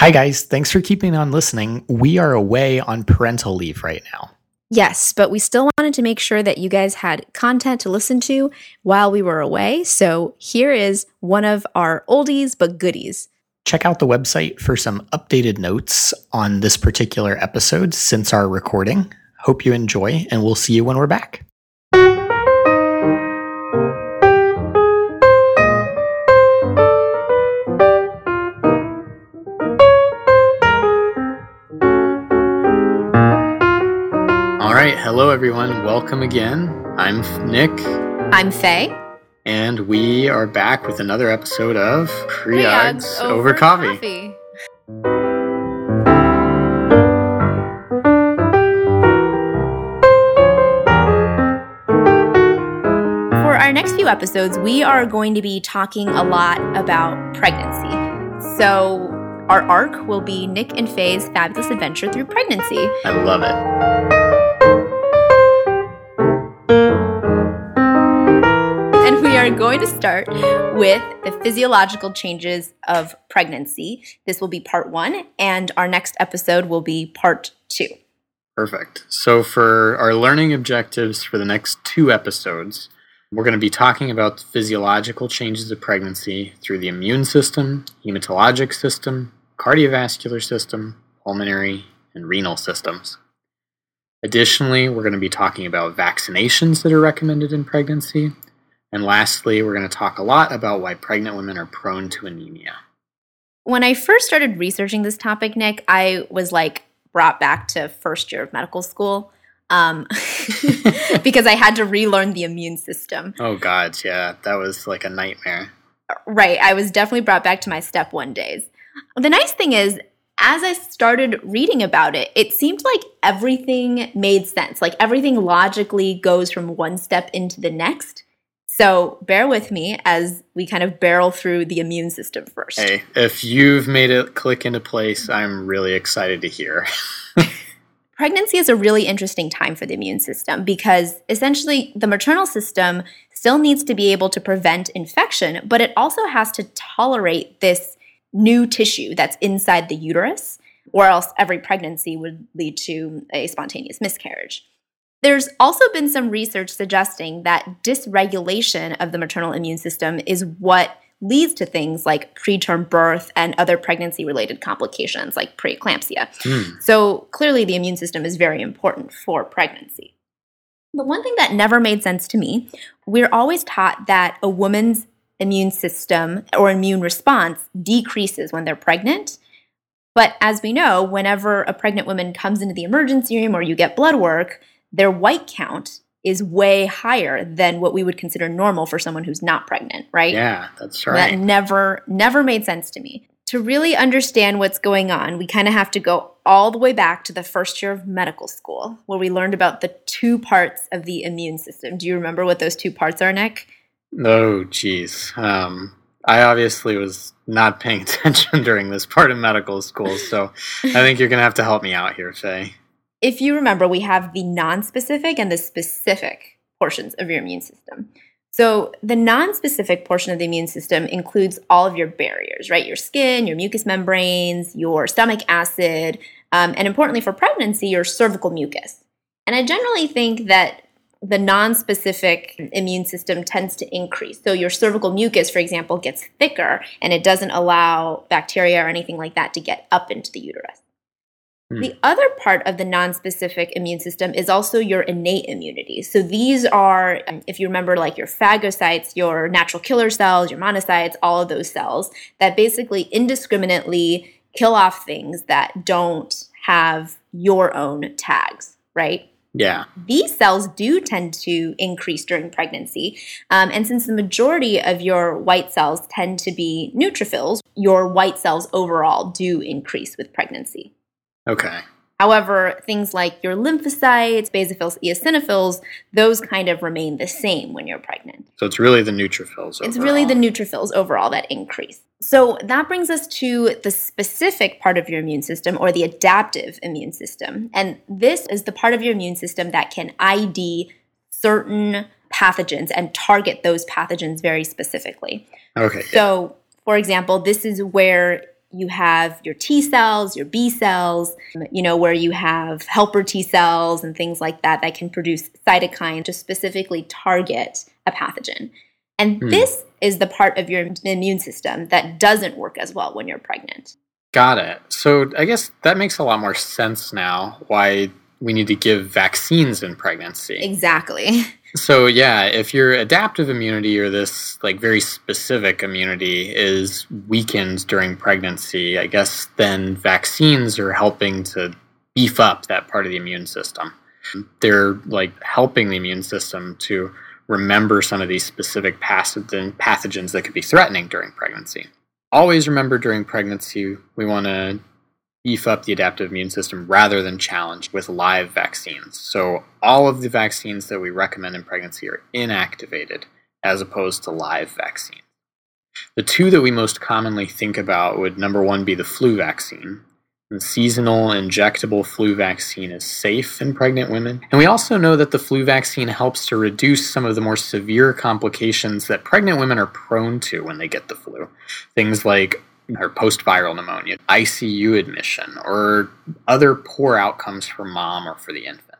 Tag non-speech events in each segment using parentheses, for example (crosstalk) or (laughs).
Hi, guys. Thanks for keeping on listening. We are away on parental leave right now. Yes, but we still wanted to make sure that you guys had content to listen to while we were away. So here is one of our oldies but goodies. Check out the website for some updated notes on this particular episode since our recording. Hope you enjoy, and we'll see you when we're back. Right, hello everyone. Welcome again. I'm Nick, I'm Fei. and we are back with another episode of Creogs over, coffee. For our next few episodes, we are going to be talking a lot about pregnancy. So, our arc will be Nick and Fei's fabulous adventure through pregnancy. I love it. Going to start with the physiological changes of pregnancy. This will be part one, and our next episode will be part two. Perfect. So, for our learning objectives for the next two episodes, we're going to be talking about physiological changes of pregnancy through the immune system, hematologic system, cardiovascular system, pulmonary, and renal systems. Additionally, we're going to be talking about vaccinations that are recommended in pregnancy. And lastly, we're going to talk a lot about why pregnant women are prone to anemia. When I first started researching this topic, Nick, I was like brought back to first year of medical school um, (laughs) because I had to relearn the immune system. Oh, God, yeah, that was like a nightmare. Right. I was definitely brought back to my step one days. The nice thing is, as I started reading about it, it seemed like everything made sense. Like everything logically goes from one step into the next. So bear with me as we kind of barrel through the immune system first. Hey, if you've made it click into place, I'm really excited to hear. (laughs) Pregnancy is a really interesting time for the immune system because essentially the maternal system still needs to be able to prevent infection, but it also has to tolerate this new tissue that's inside the uterus, or else every pregnancy would lead to a spontaneous miscarriage. There's also been some research suggesting that dysregulation of the maternal immune system is what leads to things like preterm birth and other pregnancy related complications like preeclampsia. Hmm. So clearly, the immune system is very important for pregnancy. The one thing that never made sense to me, we're always taught that a woman's immune system or immune response decreases when they're pregnant. But as we know, whenever a pregnant woman comes into the emergency room or you get blood work, their white count is way higher than what we would consider normal for someone who's not pregnant, right? Yeah, that's right. That never never made sense to me. To really understand what's going on, we kind of have to go all the way back to the first year of medical school, where we learned about the two parts of the immune system. Do you remember what those two parts are, Nick? Oh, geez. Um, I obviously was not paying (laughs) attention during this part of medical school, so I think you're going to have to help me out here, Fei. If you remember, we have the non-specific and the specific portions of your immune system. So, the non specific portion of the immune system includes all of your barriers, right? Your skin, your mucous membranes, your stomach acid, um, and importantly for pregnancy, your cervical mucus. And I generally think that the non specific immune system tends to increase. So, your cervical mucus, for example, gets thicker and it doesn't allow bacteria or anything like that to get up into the uterus. Hmm. The other part of the non-specific immune system is also your innate immunity. So these are, um, if you remember, like your phagocytes, your natural killer cells, your monocytes, all of those cells that basically indiscriminately kill off things that don't have your own tags, right? Yeah. These cells do tend to increase during pregnancy. Um, and since the majority of your white cells tend to be neutrophils, your white cells overall do increase with pregnancy. Okay. However, things like your lymphocytes, basophils, eosinophils, those kind of remain the same when you're pregnant. So it's really the neutrophils. It's really the neutrophils overall that increase. So that brings us to the specific part of your immune system or the adaptive immune system. And this is the part of your immune system that can ID certain pathogens and target those pathogens very specifically. Okay. So, for example, this is where you have your T cells, your B cells, you know, where you have helper T cells and things like that that can produce cytokines to specifically target a pathogen. And hmm. this is the part of your immune system that doesn't work as well when you're pregnant. Got it. So I guess that makes a lot more sense now why we need to give vaccines in pregnancy. Exactly. (laughs) So yeah, if your adaptive immunity or this like very specific immunity is weakened during pregnancy, I guess then vaccines are helping to beef up that part of the immune system. They're like helping the immune system to remember some of these specific pathogens that could be threatening during pregnancy. Always remember during pregnancy, we want to beef up the adaptive immune system rather than challenge with live vaccines. So, all of the vaccines that we recommend in pregnancy are inactivated as opposed to live vaccines. The two that we most commonly think about would number one be the flu vaccine. The seasonal injectable flu vaccine is safe in pregnant women. And we also know that the flu vaccine helps to reduce some of the more severe complications that pregnant women are prone to when they get the flu. Things like or post viral pneumonia, ICU admission, or other poor outcomes for mom or for the infant.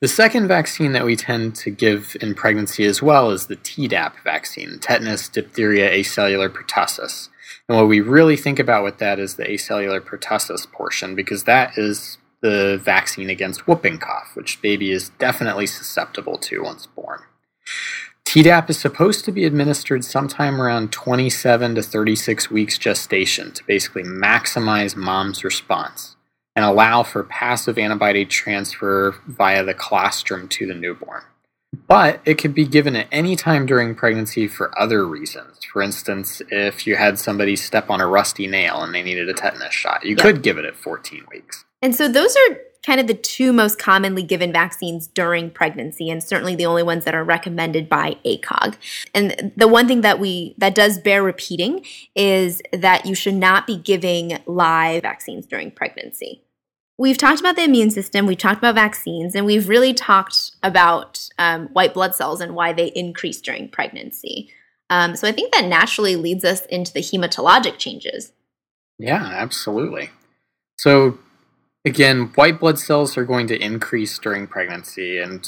The second vaccine that we tend to give in pregnancy as well is the Tdap vaccine, tetanus, diphtheria, acellular pertussis. And what we really think about with that is the acellular pertussis portion, because that is the vaccine against whooping cough, which baby is definitely susceptible to once. Tdap is supposed to be administered sometime around 27 to 36 weeks gestation to basically maximize mom's response and allow for passive antibody transfer via the colostrum to the newborn. But it could be given at any time during pregnancy for other reasons. For instance, if you had somebody step on a rusty nail and they needed a tetanus shot, you could give it at 14 weeks. And so those are kind of the two most commonly given vaccines during pregnancy and certainly the only ones that are recommended by ACOG. And the one thing that we that does bear repeating is that you should not be giving live vaccines during pregnancy. We've talked about the immune system, we've talked about vaccines, and we've really talked about um, white blood cells and why they increase during pregnancy. Um, so I think that naturally leads us into the hematologic changes. Yeah, absolutely. So again, white blood cells are going to increase during pregnancy, and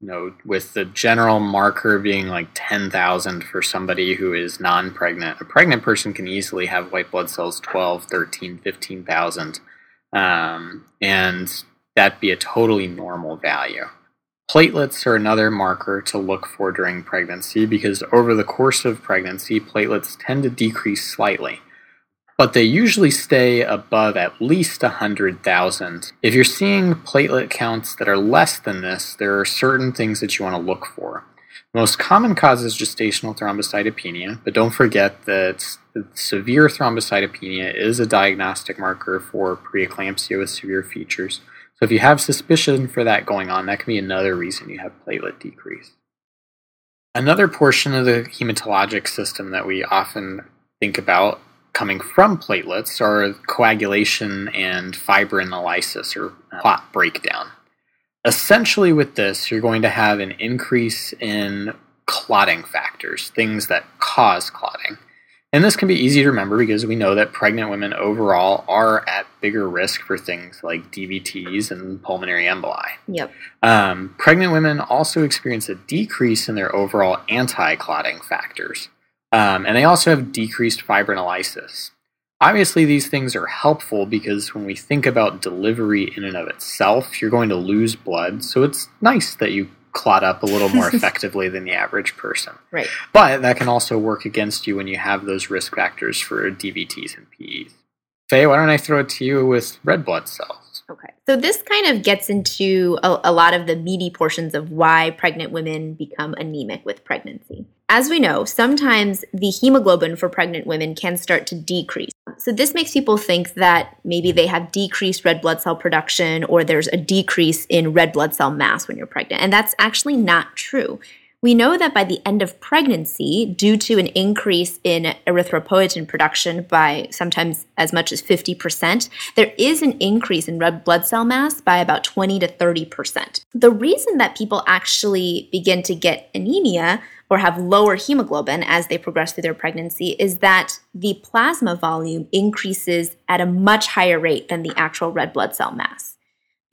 you know, with the general marker being like 10,000 for somebody who is non pregnant, a pregnant person can easily have white blood cells 12, 13, 15,000. Um, and that be a totally normal value. Platelets are another marker to look for during pregnancy because over the course of pregnancy, platelets tend to decrease slightly but they usually stay above at least 100,000. If you're seeing platelet counts that are less than this, there are certain things that you want to look for. The most common cause is gestational thrombocytopenia, but don't forget that severe thrombocytopenia is a diagnostic marker for preeclampsia with severe features. So if you have suspicion for that going on, that can be another reason you have platelet decrease. Another portion of the hematologic system that we often think about coming from platelets are coagulation and fibrinolysis or clot breakdown. Essentially, with this, you're going to have an increase in clotting factors, things that cause clotting. And this can be easy to remember because we know that pregnant women overall are at bigger risk for things like DVTs and pulmonary emboli. Yep. Um, pregnant women also experience a decrease in their overall anti clotting factors. Um, and they also have decreased fibrinolysis. Obviously, these things are helpful because when we think about delivery in and of itself, you're going to lose blood. So it's nice that you clot up a little more (laughs) effectively than the average person. Right. But that can also work against you when you have those risk factors for DVTs and PEs. Fei, why don't I throw it to you with red blood cells? Okay. So this kind of gets into a, a lot of the meaty portions of why pregnant women become anemic with pregnancy. As we know, sometimes the hemoglobin for pregnant women can start to decrease. So, this makes people think that maybe they have decreased red blood cell production or there's a decrease in red blood cell mass when you're pregnant. And that's actually not true. We know that by the end of pregnancy, due to an increase in erythropoietin production by sometimes as much as 50%, there is an increase in red blood cell mass by about 20 to 30%. The reason that people actually begin to get anemia or have lower hemoglobin as they progress through their pregnancy is that the plasma volume increases at a much higher rate than the actual red blood cell mass.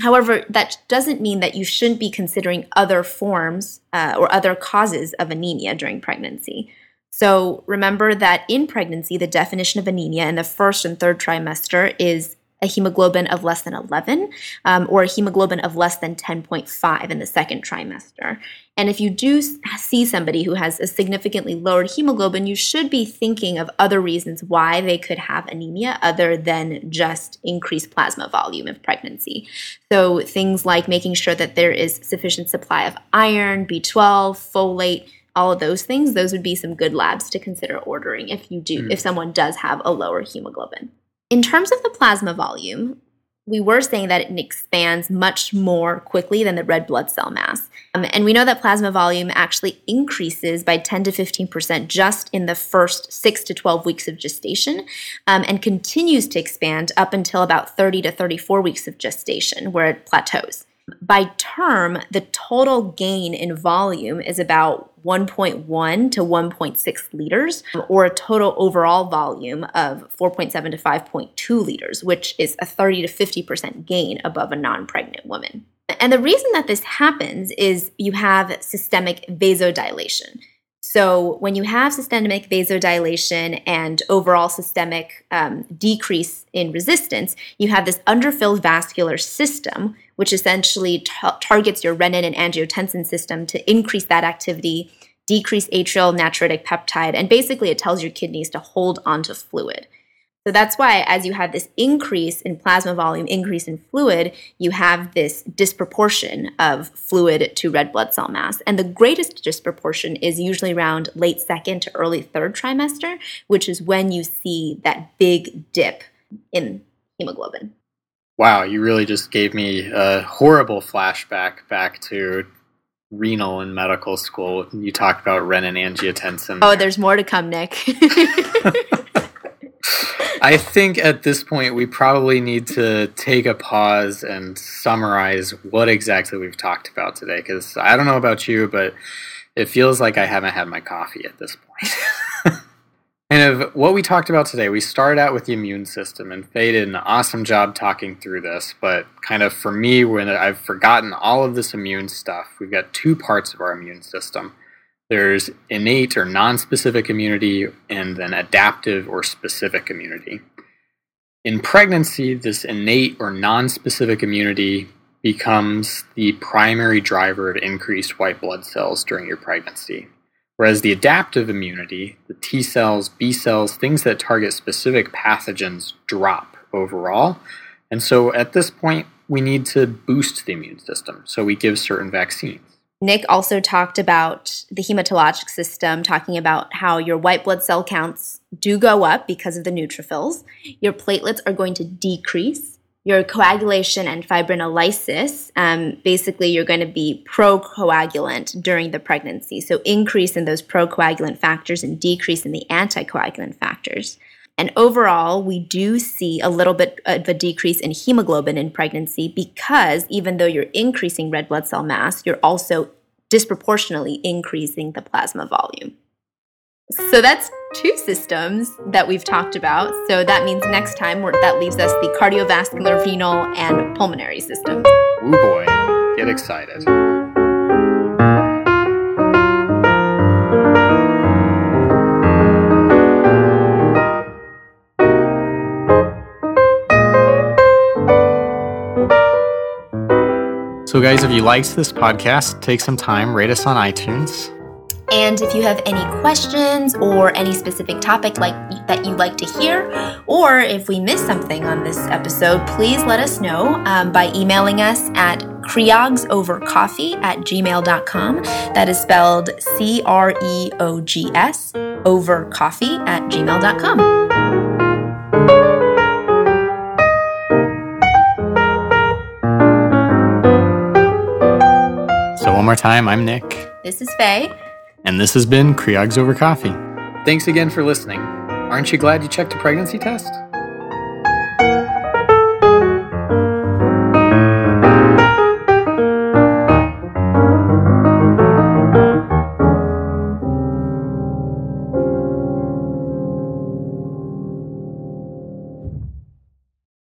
However, that doesn't mean that you shouldn't be considering other forms uh, or other causes of anemia during pregnancy. So remember that in pregnancy, the definition of anemia in the first and third trimester is a hemoglobin of less than 11 um, or a hemoglobin of less than 10.5 in the second trimester. And if you do see somebody who has a significantly lowered hemoglobin, you should be thinking of other reasons why they could have anemia other than just increased plasma volume of pregnancy. So things like making sure that there is sufficient supply of iron, B12, folate, all of those things, those would be some good labs to consider ordering if you do, mm. if someone does have a lower hemoglobin. In terms of the plasma volume, we were saying that it expands much more quickly than the red blood cell mass. Um, and we know that plasma volume actually increases by 10 to 15% just in the first 6 to 12 weeks of gestation um, and continues to expand up until about 30 to 34 weeks of gestation, where it plateaus. By term, the total gain in volume is about 1.1 to 1.6 liters, or a total overall volume of 4.7 to 5.2 liters, which is a 30 to 50% gain above a non pregnant woman. And the reason that this happens is you have systemic vasodilation. So, when you have systemic vasodilation and overall systemic um, decrease in resistance, you have this underfilled vascular system, which essentially targets your renin and angiotensin system to increase that activity, decrease atrial natriuretic peptide, and basically it tells your kidneys to hold onto fluid. So that's why, as you have this increase in plasma volume, increase in fluid, you have this disproportion of fluid to red blood cell mass. And the greatest disproportion is usually around late second to early third trimester, which is when you see that big dip in hemoglobin. Wow, you really just gave me a horrible flashback back to renal in medical school. You talked about renin angiotensin. Oh, there's more to come, Nick. (laughs) I think at this point we probably need to take a pause and summarize what exactly we've talked about today because I don't know about you, but it feels like I haven't had my coffee at this point. (laughs) kind of what we talked about today, we started out with the immune system, and Fei did an awesome job talking through this. But kind of for me, when I've forgotten all of this immune stuff, we've got two parts of our immune system there's innate or non-specific immunity and then adaptive or specific immunity. In pregnancy, this innate or non-specific immunity becomes the primary driver of increased white blood cells during your pregnancy. Whereas the adaptive immunity, the T cells, B cells, things that target specific pathogens drop overall. And so at this point, we need to boost the immune system. So we give certain vaccines. Nick also talked about the hematologic system, talking about how your white blood cell counts do go up because of the neutrophils. Your platelets are going to decrease. Your coagulation and fibrinolysis, um, basically, you're going to be procoagulant during the pregnancy. So, increase in those procoagulant factors and decrease in the anticoagulant factors. And overall, we do see a little bit of a decrease in hemoglobin in pregnancy because even though you're increasing red blood cell mass, you're also disproportionately increasing the plasma volume. So that's two systems that we've talked about. So that means next time that leaves us the cardiovascular, renal, and pulmonary system. Oh boy, get excited. So, guys, if you liked this podcast, take some time, rate us on iTunes. And if you have any questions or any specific topic like that you'd like to hear, or if we missed something on this episode, please let us know um, by emailing us at creogsovercoffee at gmail.com. That is spelled C R E O G S over coffee at gmail.com. So, one more time, I'm Nick. This is Fei. And this has been Creogs Over Coffee. Thanks again for listening. Aren't you glad you checked a pregnancy test?